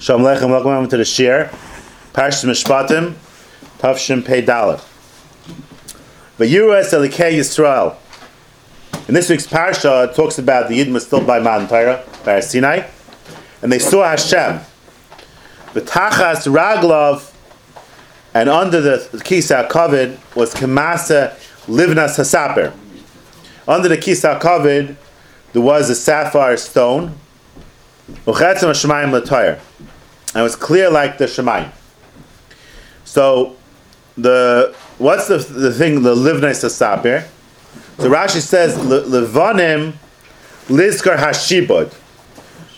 Shalom Aleichem, welcome to the Shir. Parshas Mishpatim, Tavshim Pei Dalet. Vayuras Elikei Yisrael. In this week's parsha, it talks about the Yidden was still by Matan Torah, by Sinai, and they saw Hashem. V'tachas Raglov, and under the Kisa covered was Kemasa Livnas Hasaper. Under the Kisa covered, there was a sapphire stone, Uchetzim Hashemayim L'Toyer. And it was clear like the Shemayim. So, the what's the, the thing, the Livnas Hasaper? So Rashi says, Levanim Lizkar Hashibud.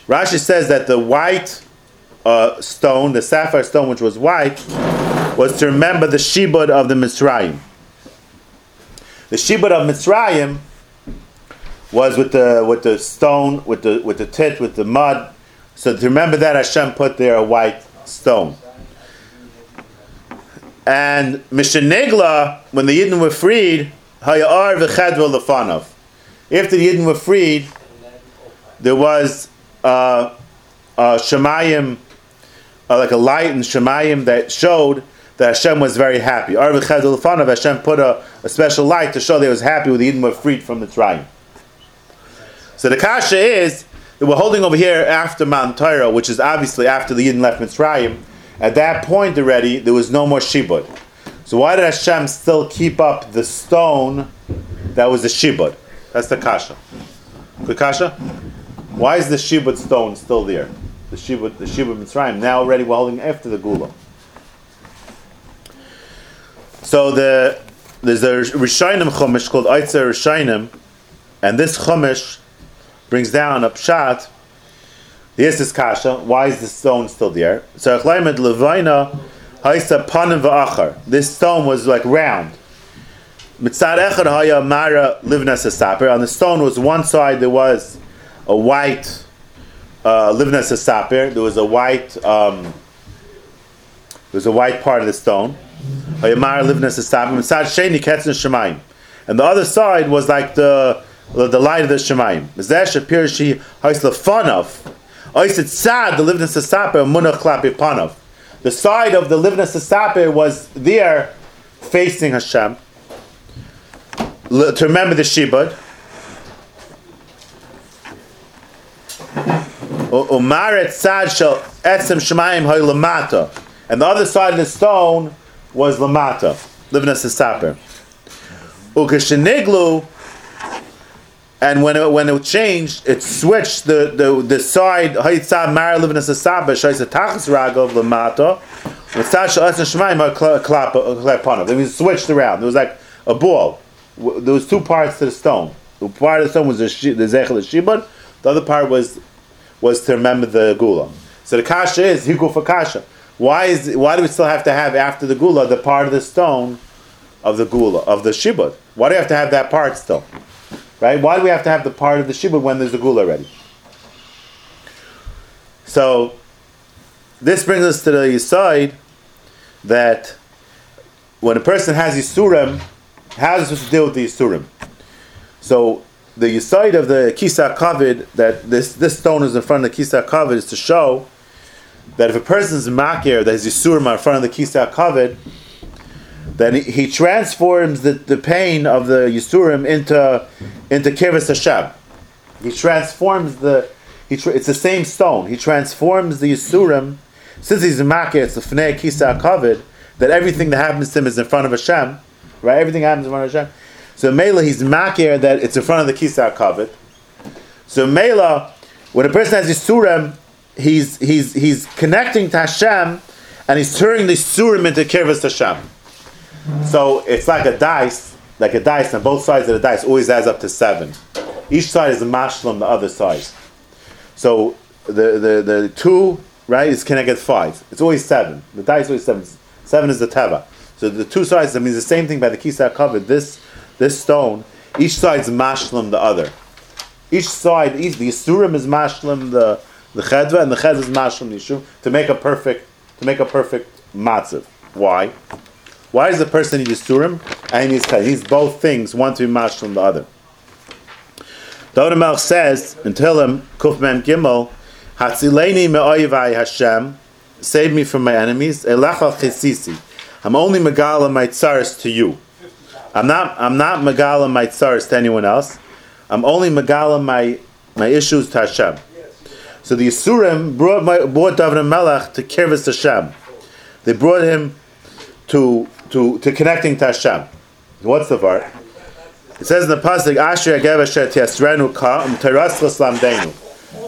Rashi says that the white uh, stone, the sapphire stone, which was white, was to remember the Shibud of the Mitzrayim. The Shibud of Mitzrayim was with the with the stone, with the with the tit, with the mud. So to remember that Hashem put there a white stone. And Mishanegla, when the Yidden were freed, Hayar v'chedva lefanov. After the Yidden were freed, there was uh, a Shemayim, uh, like a light in Shemayim that showed that Hashem was very happy. Ar v'chedva lefanov, Hashem put a, a special light to show that he was happy when the Yidden were freed from the Mitzrayim. So the kasha is we're holding over here after Matan Torah, which is obviously after the Yidden left Mitzrayim. At that point already, there was no more shibud. So why did Hashem still keep up the stone that was the shibud? That's the kasha. Good kasha. Why is the shibud stone still there? The shibud, the shibud Mitzrayim. Now already we're holding after the gula. So the there's a Rishonim chumash called Eitzer Rishonim, and this chumash brings down a pshat. Here's this kasha. Why is the stone still there? So Levaina Haisa Panim Va'achar. This stone was like round. Mitzad Echad Haya Mara Livnas Saper. On the stone was one side there was a white uh, Livnas Saper. There was a white um, there was a white part of the stone. Haya Mara Livnas Saper. Mitzad Sheni Ketzin Shemaim. And the other side was like the the light of the Shemaim. Mizeh Shapir Shi Hais Lefanov. Oisit Sad the Livnas Saper Munach Klapi Panov the side of the Livna Sasape was there facing Hashem to remember the Shibud. Umaret Sad Shal Etzem Shemayim Hoy Lamata. And the other side of the stone was Lamata, Livna Sasape. Ukasheniglu and when it, when it changed, it switched the the, the side Hayitzah Mara living as a Saba Shaisa Tachas Ragov Lamata Mitzasha Asan Shemaim Klepanav. It was switched around. It was like a ball. There was two parts to the stone. The part of the stone was the the Zechel Shibud. The other part was was to remember the Gula. So the kasha is Higu for kasha. Why is why do we still have to have after the Gula the part of the stone of the Gula of the Shibud? Why do you have to have that part still? Right? Why do we have to have the part of the shibud when there's a gula already? So this brings us to the side that when a person has yisurim, how is supposed to deal with the yisurim? So the yisaid of the kisa kavid that this this stone is in front of the kisa kavid is to show that if a person is makir that has yisurim are in front of the kisa kavid, then he transforms the, the pain of the Yisurim into into Kiris Hashem. He transforms the he tra- it's the same stone. He transforms the Yisurim since he's a Makir, it's the Fnei Kisa Kavid, that everything that happens to him is in front of Hashem. Right? Everything happens in front of Hashem. So Mela he's Makir that it's in front of the Kisa Kavid. So Mela, when a person has Yisurim, he's he's he's connecting to Hashem and he's turning the Yisurim into Kiris Hashem. So it's like a dice, like a dice, and both sides of the dice always adds up to seven. Each side is a mashlam, the other side. So the, the, the two, right, is connected five. It's always seven. The dice always seven. Seven is the teva. So the two sides, that means the same thing by the kisa covered. This this stone, each side is mashlam the other. Each side, each, the Yisurim is mashlam the the chedva, and the chedva is mashlam the Yishum, to make a perfect to make a perfect matzav. Why? Why is the person need Yisurim and he needs He needs both things, one to be mashed from the other. The Melch says in Tehillim, Kuf Mem Gimel, Hatzileni me'oyvai Hashem, save me from my enemies. Elecha chisisi. I'm only megala my tsaris to you. I'm not. I'm not megala my tsaris to anyone else. I'm only megala my my issues to Hashem. So the Yisurim brought my, brought David Melech to Kirvis Hashem. They brought him to to to connecting to Hashem. What's the part? It says in the pasuk, "Asher Agev Asher Tiasrenu Ka Um Teras Denu."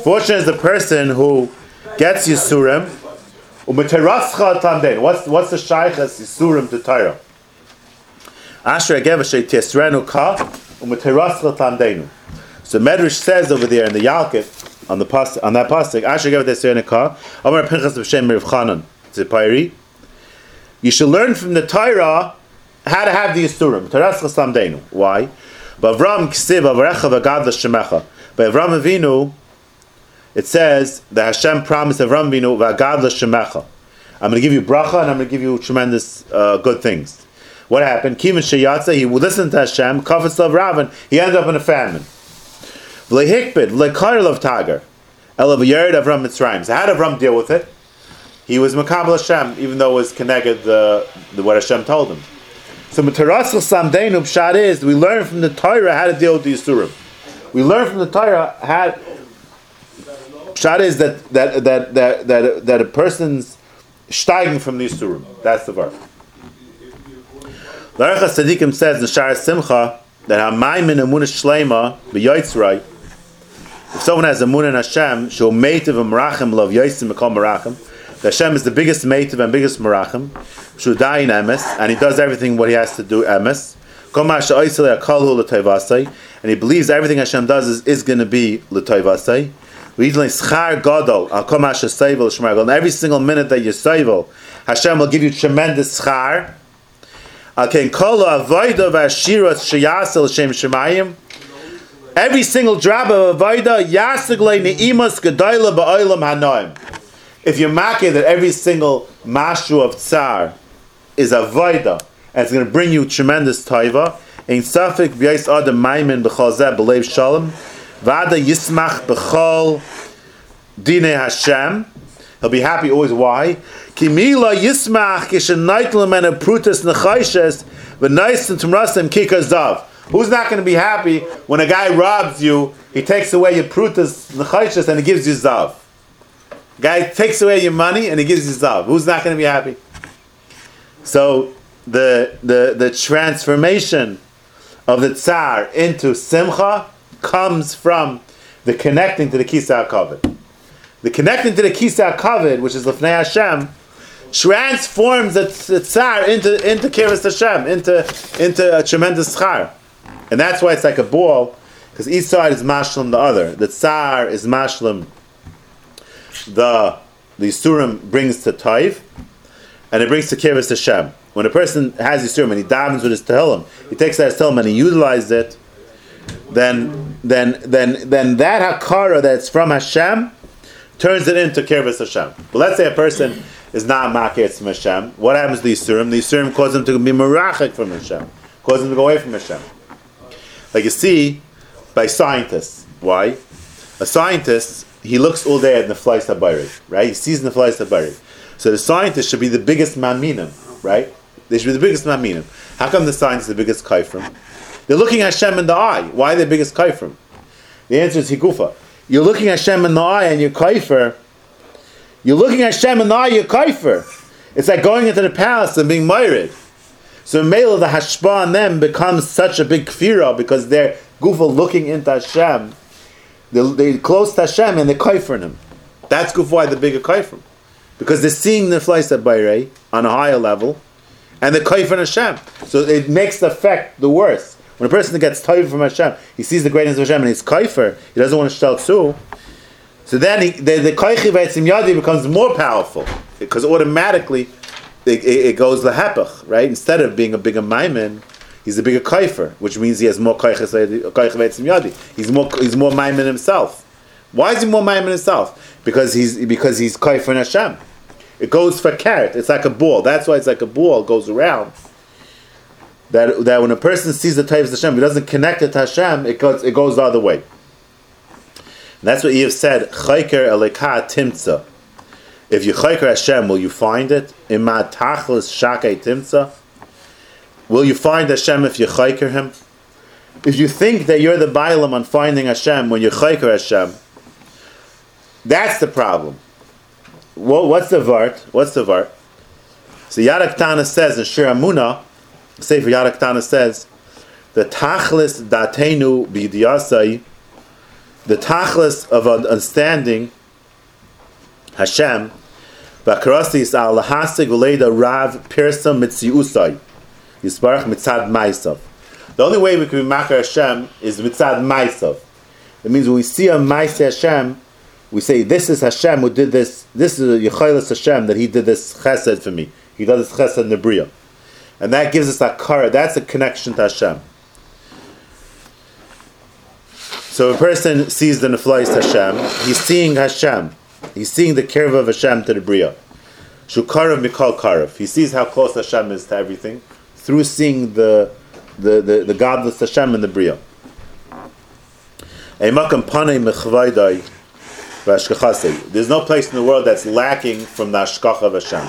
Fortunate is the person who gets Yisurim. Um Terascha Tamdenu. What's what's the shaychas Yisurim to Torah? Asher Agev Asher Tiasrenu Ka Um Terascha Tamdenu. So Medrash says over there in the Yalkut on the pas on that pasuk, Asher Agev Tiasrenu Ka Amar Pinchas B'Shem Rav Chanan Zipayri. You should learn from the Torah how to have the Yisurim. Terascha Tamdenu. Why? Bavram Ksiv Avarecha V'Gad L'Shemecha. By Avram Avinu, it says that Hashem promised Avram Avinu V'Agad L'Shemecha. I'm going to give you bracha and I'm going to give you tremendous uh, good things. What happened? Kivin Sheyatza, he listened to Hashem, Kafetz Lav Ravan, he ended up in a famine. V'lehikbid, v'lekair of Tagar, Elav Yered Avram Mitzrayim. So how did Avram deal with it? He was Makabal Hashem, even though it was connected the, the what Hashem told him. So Matarasul Samdeinu Pshat is we learn from the Torah how to deal with the Yisurim. We learn from the Torah how Pshat is that that that that that, that a person's steiging from the Yisurim. That's the verse. Larcha Sadikim says in Shara Simcha that Hamayim in Amunah Shlema b'Yotzrai. If someone has Amunah in Hashem, she'll mate of a Merachim love Yotzim Mekal Merachim. Hashem is the biggest meitiv and biggest merachim. Shudayin emes, and he does everything what he has to do emes. And he believes everything Hashem does is, is going to be l'toivasei. And every single minute that you seivel, Hashem will give you tremendous schar. Every single drab of avoida yasiglei neimas gedayla ba'olam hanoim if you're making that every single mashu of tsar is a vaida and it's going to bring you tremendous taiva, in safik v'yais adam maimin b'chol zeh b'leiv shalom, v'ada yismach b'chol dine Hashem, he'll be happy always. Why? Kimila yismach kishenaitlem and a prutas nechayshes v'nais and tumrasim kikazav. Who's not going to be happy when a guy robs you, he takes away your prutas nechayshes and he gives you zav? Guy takes away your money and he gives you zav. Who's not going to be happy? So the the the transformation of the tsar into simcha comes from the connecting to the kisa kavod. The connecting to the kisa kavod, which is lefnei Hashem, transforms the, tsar into into kiras Hashem, into into a tremendous schar, and that's why it's like a ball, because each side is mashlim the other. The tsar is mashlim the the Surim brings to Taif, and it brings to Kiris Hashem. When a person has Yisurim and he davens with his Tehillim, he takes that Tehillim and he utilizes it, then then then then that Hakara that's from Hashem turns it into Kiris Hashem. But let's say a person is not Makir from Hashem. What happens to the Yisurim? The Yisurim cause him to be Merachik from Hashem, cause him to go away from Hashem. Like you see by scientists. Why? A scientist he looks all day at the flies tabari, right? He sees the flies tabari. So the scientist should be the biggest maminim, right? They should be the biggest maminim. How come the scientist is the biggest kaifrim? They're looking at Hashem in the eye. Why are they the biggest kaifrim? The answer is higufa. You're looking at Hashem in the eye and you're kaifer. You're looking at Hashem in the eye, you're kaifer. It's like going into the palace and being married. So Mela, the hashpa on them becomes such a big kfira because they're gufa looking into Hashem they, they close to Hashem and they're kaifering him. That's why the bigger kaifrim. Because they're seeing the flies at Bayre on a higher level, and they're kaifering Hashem. So it makes the effect the worse. When a person gets tired from Hashem, he sees the greatness of Hashem and he's kaifer, he doesn't want to shtel tzu. So then he, the, the kaichi yadi becomes more powerful because automatically it, it, it goes the hepach, right? Instead of being a bigger maimin, he's a bigger kaifer, which means he has more yadi. He's more he's more maimin himself. Why is he more maimin himself? Because he's because he's kaifer in Hashem. It goes for carrot. It's like a ball. That's why it's like a ball. It goes around. That, that when a person sees the types of Hashem, he doesn't connect it to Hashem, it goes, it goes the other way. that's what Eve said, Chayker eleka timtza. If you chayker Hashem, will you find it? Imad tachlis shakei timtza. Will you find Hashem if you chayker Him? If you think that you're the bailam on finding Hashem when you chayker Hashem, that's the problem. What, what's the vart? What's the vart? So Yarak Tana says in Shir Amuna, Sefer Yarak Tana says, the tachlis datenu b'yidiyasai, the tachlis of understanding Hashem, v'akarasis al v'leida rav pirsa mitziusai, yisbarach mitzad. The only way we can be makar Hashem is mitzad maisav. It means when we see a maise Hashem, we say, this is Hashem who did this, this is Yechilas Hashem that he did this chesed for me. He does this chesed in. And that gives us a kara, that's a connection to Hashem. So a person sees the Neflais Hashem, he's seeing Hashem. He's seeing the curve of Hashem to the Bria. Shukarav Mikal Karav. He sees how close Hashem is to everything through seeing the the, the, the godless Hashem in the Bria. There's no place in the world that's lacking from the Ashkach of Hashem.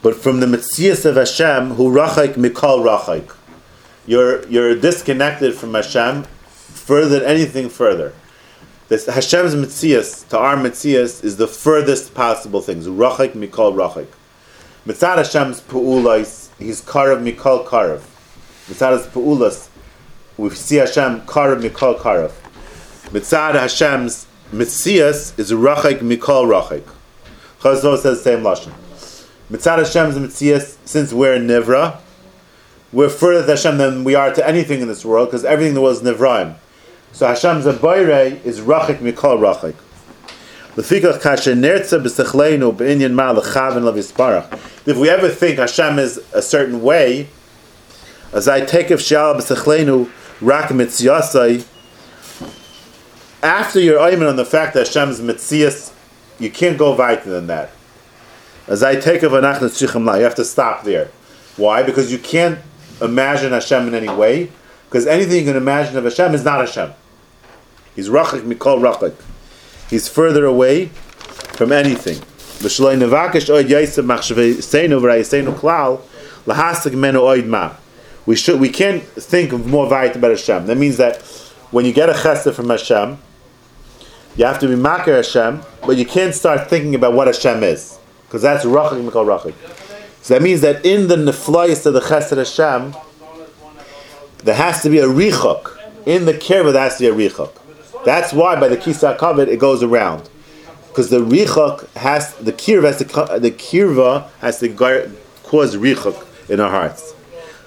But from the Metzias of Hashem, who Rachaik Mikal Rachaik you're you're disconnected from Hashem further than anything further. This Hashem's mitzias to our mitzias is the furthest possible things. Rachik mikol rachik. Mitzad Hashem's pu'ulais, he's karav mikol karav. Mitzad his pu'ulas, we see Hashem karav mikol karav. Mitzad Hashem's mitzias is rachik mikol rachik. Chazon says the same lashon. Mitzad Hashem's mitzias, since we're in nivra, we're further to Hashem than we are to anything in this world because everything that was Nivraim. So Hashem's Abayre is Rachik Mikol Rachik. If we ever think Hashem is a certain way, as I take of Shal B'Sechlenu Rak Mitziasai, after you're ayman on the fact that Hashem's Mitzias, you can't go weiter than that. As I take of Anachnas you have to stop there. Why? Because you can't imagine Hashem in any way, because anything you can imagine of Hashem is not Hashem. He's rachik mikol rachik. He's further away from anything. We should we can't think of more vayit about Hashem. That means that when you get a chesed from Hashem, you have to be makir Hashem, but you can't start thinking about what Hashem is, because that's rachik mikol rachik. So that means that in the neflayis of the Chesed Hashem, there has to be a richok. In the kirva, there has to be a richok. That's why by the kisa covered it goes around, because the richok has the kirva has to the kirva has to cause richok in our hearts.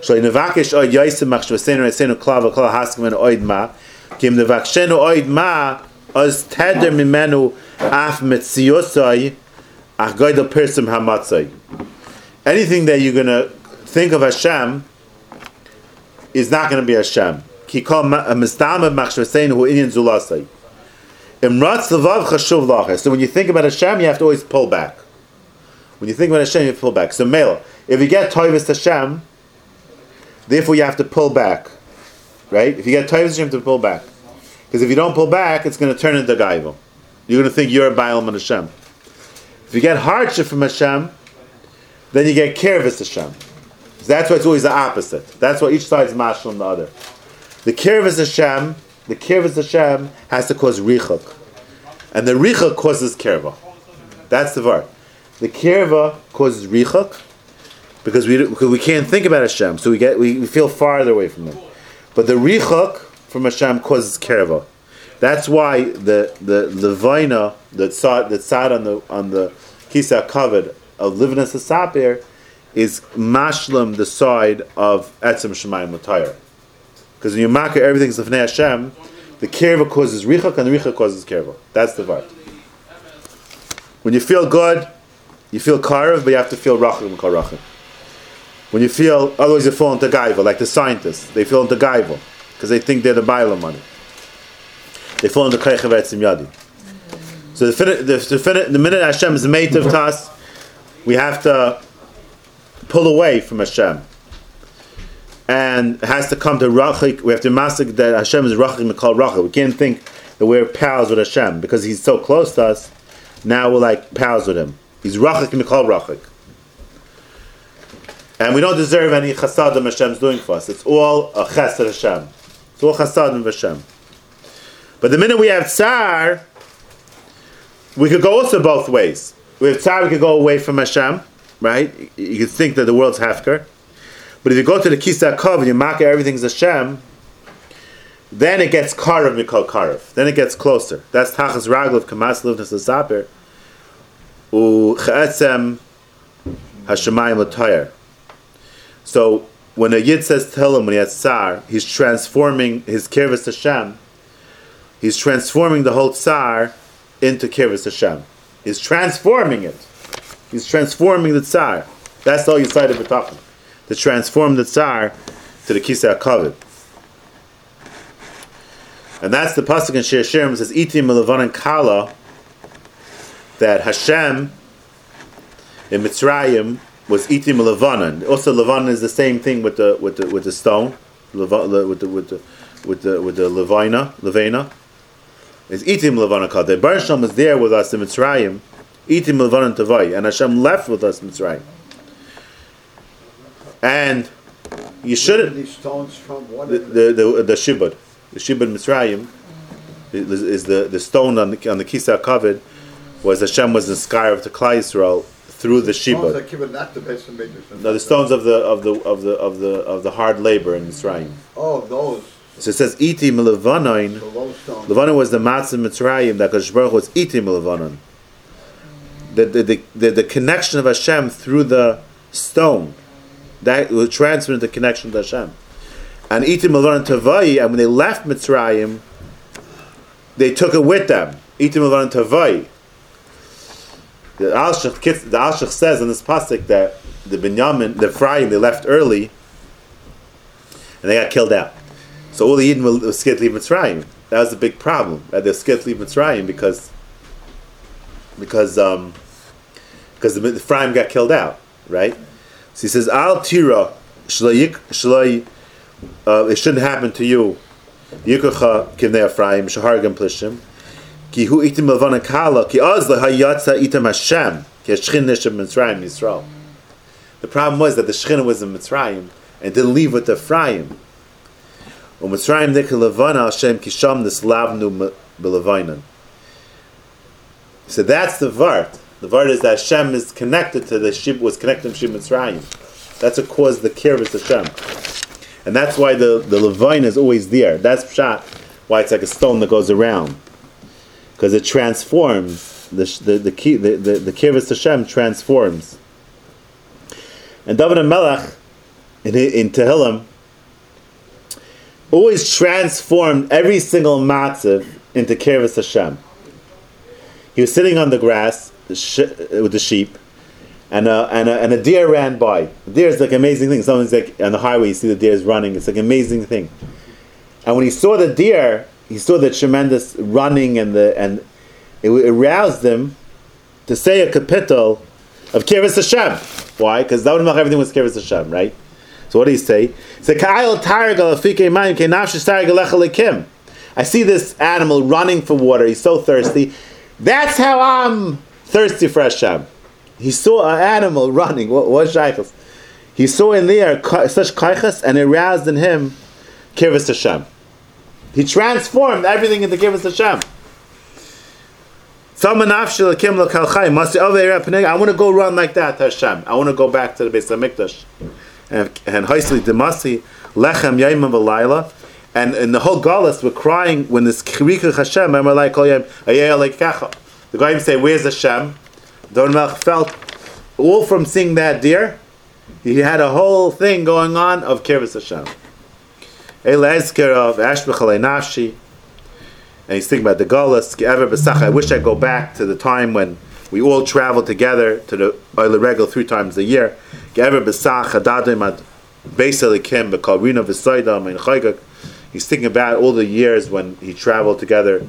So in nevakish oid yaisim machshvasenu esenu klava kol haskim and oid ma kim nevakshenu oid ma as teder mimenu af metziyosai ach goydel persim hamatzai anything that you're to think of Hashem is not going to be Hashem. Ki. So when you think about Hashem, you have to always pull back. When you think about Hashem, you have to pull back. So male, if you get toivus Hashem, therefore you have to pull back. Right? If you get toivus you have to pull back. Because if you don't pull back, it's going to turn into gaiva. You're going to think you're a Baalam and Hashem. If you get hardship from Hashem, then you get Kervis Hashem. That's why it's always the opposite. That's why each side is mashal on the other. The Kervis Hashem, the Kervis Hashem has to cause Richuk. And the Richuk causes Kerva. That's the var. The Kerva causes Richuk because we, because we can't think about Hashem, so we get we, we feel farther away from Him. But the Richuk from Hashem causes Kerva. That's why the the Levina that sat that sat on the on the kisa covered of living as a sapir is mashlam the side of etzem shemayim latayr. Because when you mark everything's lefnei Hashem, the kirva causes richak and the richak causes kirva. That's the vart. When you feel good, you feel karv, but you have to feel rachim karachim. When you feel, otherwise you fall into gaiva, like the scientists. They fall into gaiva because they think they're the baila money. They fall into kreichav etzim yadi. So the, the, the, the minute Hashem is made of tas, we have to pull away from Hashem. and has to come to Rachik. We have to masik that Hashem is Rachik Mikal Rachik. We can't think that we're pals with Hashem because He's so close to us. Now we're like pals with Him. He's Rachik Mikal Rachik. And we don't deserve any chasadim Hashem's doing for us. It's all a chesed Hashem. It's all chasadim Hashem. But the minute we have tsar, we could go also both ways. We have tsar, we could go away from Hashem, right? You could think that the world's hefker. But if you go to the Kisa Kov and you mark everything's Hashem, then it gets Karav Mikol Karav. Then it gets closer. That's Tachas Raglav Kamas Livnas L'Saper. U Cha'etzem Hashemayim L'Toyer. So when a Yid says Tehillim, when he has Tsar, he's transforming his Kirvis Hashem. He's transforming the whole Tsar into Kirvis Hashem. He's transforming it. He's transforming the Tsar. That's all you cited for talking to transform the Tsar to the Kisa HaKavod. And that's the pasuk in Shir Shirim says Itim Levanan Kala that Hashem in Mitzrayim was Itim Levanan. Also, Levanan is the same thing with the with the with the stone, the with the with the with the, with the Levina, Levena. It's Itim Levanan Kala. The Baruch is there with us in Mitzrayim. Itim Levanan Tavai, and Hashem left with us Mitzrayim. And you shouldn't. These stones from what? The the the, the shibud, the shibud Mitzrayim, is, is the, the stone on the on the kisa covered, was Hashem was inspired to Klal Yisrael through the Stones shibud. that give the of. No, the stones of the of the of the of the of the hard labor in Mitzrayim. Oh, those. So it says iti milevanoin. So. Levanon was the matzah Mitzrayim that Kadosh Baruch was iti milevanoin. The the, the the connection of Hashem through the stone that was transferred the connection to Hashem. And Itim Levanon Tavai, and when they left Mitzrayim, they took it with them. Itim Levanon Tavai. The Alshach the says in this pasuk that the Binyamin, the Ephraim, they left early, and they got killed out. So all the Yidden were, to leave Mitzrayim. That was a big problem. Scared to leave Mitzrayim because because um because the Ephraim got killed out, right? So he says, Al tira, shlai, uh, it shouldn't happen to you. Yikucha Ephraim, shahargam plishim. Ki hu itim levana kala, ki itam Hashem, ki nishem Mitzrayim Yisrael. The problem was that the Shekhinah was in Mitzrayim and didn't leave with the Ephraim. When Mitzrayim nikah levana Hashem kisham nislavnu belevainan. So that's the Vart. The Vart is that Hashem is connected to the Shib, was connected to Shib Mitzrayim. That's what caused the Kirvis Hashem. And that's why the, the Levine is always there. That's Pshat, why it's like a stone that goes around. Because it transforms, the, the, the, key, the, the, the Hashem transforms. And David and Melech, in, in Tehillim, always transformed every single matziv into Kirvis Hashem. He was sitting on the grass with the sheep, and a, and a, and a deer ran by. The deer is like an amazing thing. Someone's like on the highway, you see the deer is running. It's like an amazing thing. And when he saw the deer, he saw the tremendous running and the and it, aroused him to say a capital of Kiris Hashem. Why? Because David Melech everything was Kiris Hashem, right? So what say? He said, I see this animal running for water. He's so thirsty. That's how I'm thirsty for Hashem. He saw an animal running. What was shaykhs? He saw in there such kaichas and it aroused in him kirvus Hashem. He transformed everything into kirvus Hashem. I want to go run like that Hashem. I want to go back to the Beis Hamikdash. And and Haisli Demasi Lechem Yaim V'Laila. And in the whole Galus, we're crying when this Kirikach Hashem, and we're like, oh, oh, The guy say, Where's Hashem? Don Melch felt all from seeing that deer, he had a whole thing going on of Kirvis Hashem. Of Nafshi. And he's thinking about the Galus. I wish I'd go back to the time when we all traveled together to the Oile Regel three times a year. Gever Besach Hadadim at Beiselikim, Bekalrina Visaidam, and Chaygak. He's thinking about all the years when he traveled together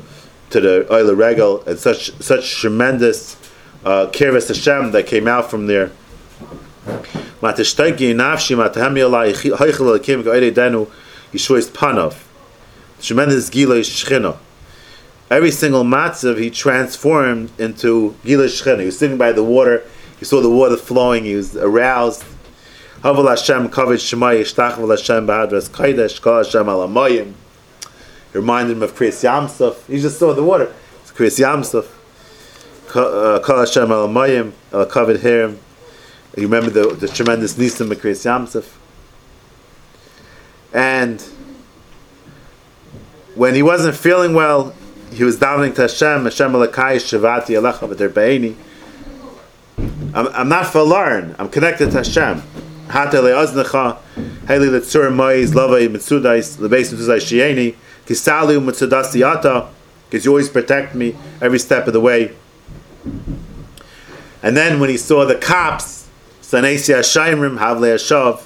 to the Oile Regal and such such tremendous uh, Kirvis Hashem that came out from there. Tremendous gila shchina. Every single matzav he transformed into gila shchina. He was sitting by the water. He saw the water flowing. He was aroused. Havel Hashem kavod shemai yishtachvel Hashem b'hadras kaidesh kol Hashem. He reminded him of Kriyas Yamsuf. He just saw the water. It's Kriyas Yamsuf. Kol uh, Hashem alamayim al kavod hirim. You remember the, the tremendous nisim of Kriyas Yamsuf. And when he wasn't feeling well, he was davening to Hashem, Hashem Alakai Shavati Alecha V'ter I'm, I'm not forlorn, I'm connected to Hashem. Hate le'oznecha, heli le'tzur moiz, lavai mitzudais, lebeis mitzudai shieni, kisalu mitzudasi ata, because you always protect me every step of the way. And then when he saw the cops, Sanesi Hashaimrim, Havle Hashav,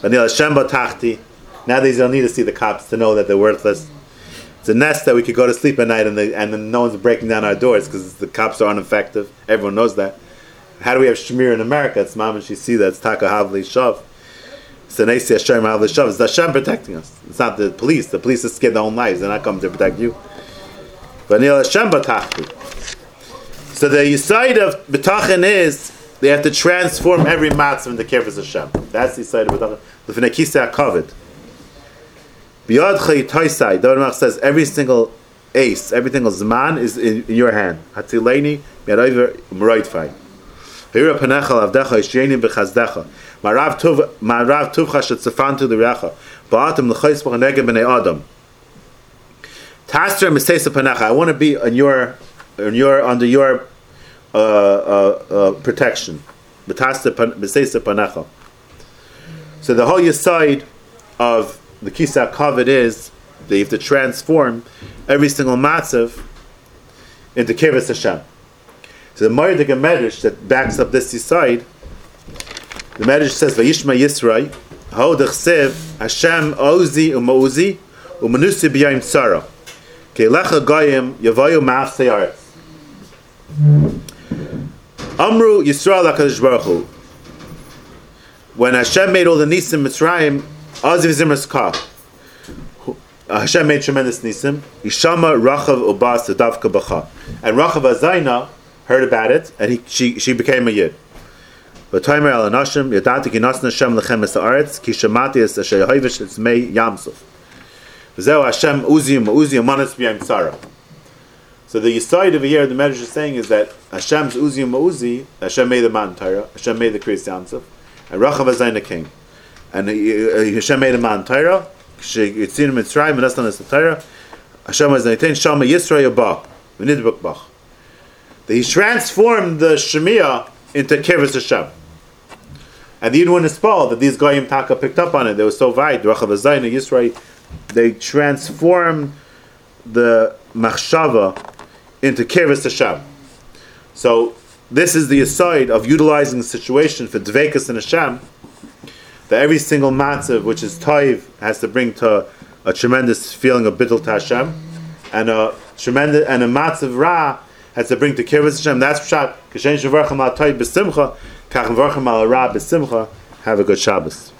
Anil Hashem Batachti, now they don't need to see the cops to know that they're worthless. It's a nest that we could go to sleep at night and, they, and no one's breaking down our doors because the cops are ineffective. Everyone knows that. How do we have Shemir in America? It's Mama She see that it's Taka Havli Shav. Sanesi Hashem Havli Shav. It's the Hashem protecting us. It's not the police. The police are scared their own lives. They're not coming to protect you. But Anil Hashem Batachti. So the side of B'tachin is they have to transform every matzah into Kirvus Hashem. That's the side of B'tachin. The Finakisa Kovid. Biyad Chayitaisai, David says every single ace, every single zman is in, in your hand. Hatileni, Yadaiver, Muraitfai. Hira Panechal Avdecha, Ishyenim Bechazdecha. Marav Tuvcha L'chais B'chanegem B'nei Adam. Tastra Panecha. I want to be your, your, under your uh, uh, uh, protection. Mesesa Panecha. So the whole side of the kisa kavod is you have to transform every single matzav into kivis Hashem. So the Mardik Medrash that backs up this side, the Medrash says, "Vayishma Yisrael, Hodach Sev Hashem Ozi Umauzi Umanusi B'Yayim Tzara, Kelecha Goyim Yavayu Ma'af Seyaretz." Amru Yisrael Hakadosh Baruch Hu. When Hashem made all the nisim Mitzrayim, Aziv Zimras Ka. Uh, Hashem made tremendous nisim. Yishama Rachav Ubas Davka Bacha. And Rachav Azayna heard about it, and he, she, she became a Yid. So the side of here, the Medrash is saying is that Hashem's uzi, Hashem made the man Torah, Hashem made the Kriyas Yamsuf, and Rachav Azayna came. And uh, uh, Hashem made a man Torah, Yitzin Mitzrayim, and that's not the Torah. Hashem was Naitain Shama Yisrael Ba, V'nidbuk Bach. He transformed the Shemiah into Kivis Hashem. And the Yidwin is Paul that these Goyim Taka picked up on it. They were so wide, Rachav Azayna, Yisrael, they transformed the Machshava into Kivis Hashem. So this is the aside of utilizing the situation for Dvekas and Hashem, that every single matzav which is taiv has to bring to a tremendous feeling of bittul to Hashem, and a tremendous and a matzav ra has to bring to kibbutz Hashem. That's pshat. Kishen shavarcham taiv b'simcha, kach varcham al ra b'simcha. Have a good Shabbos.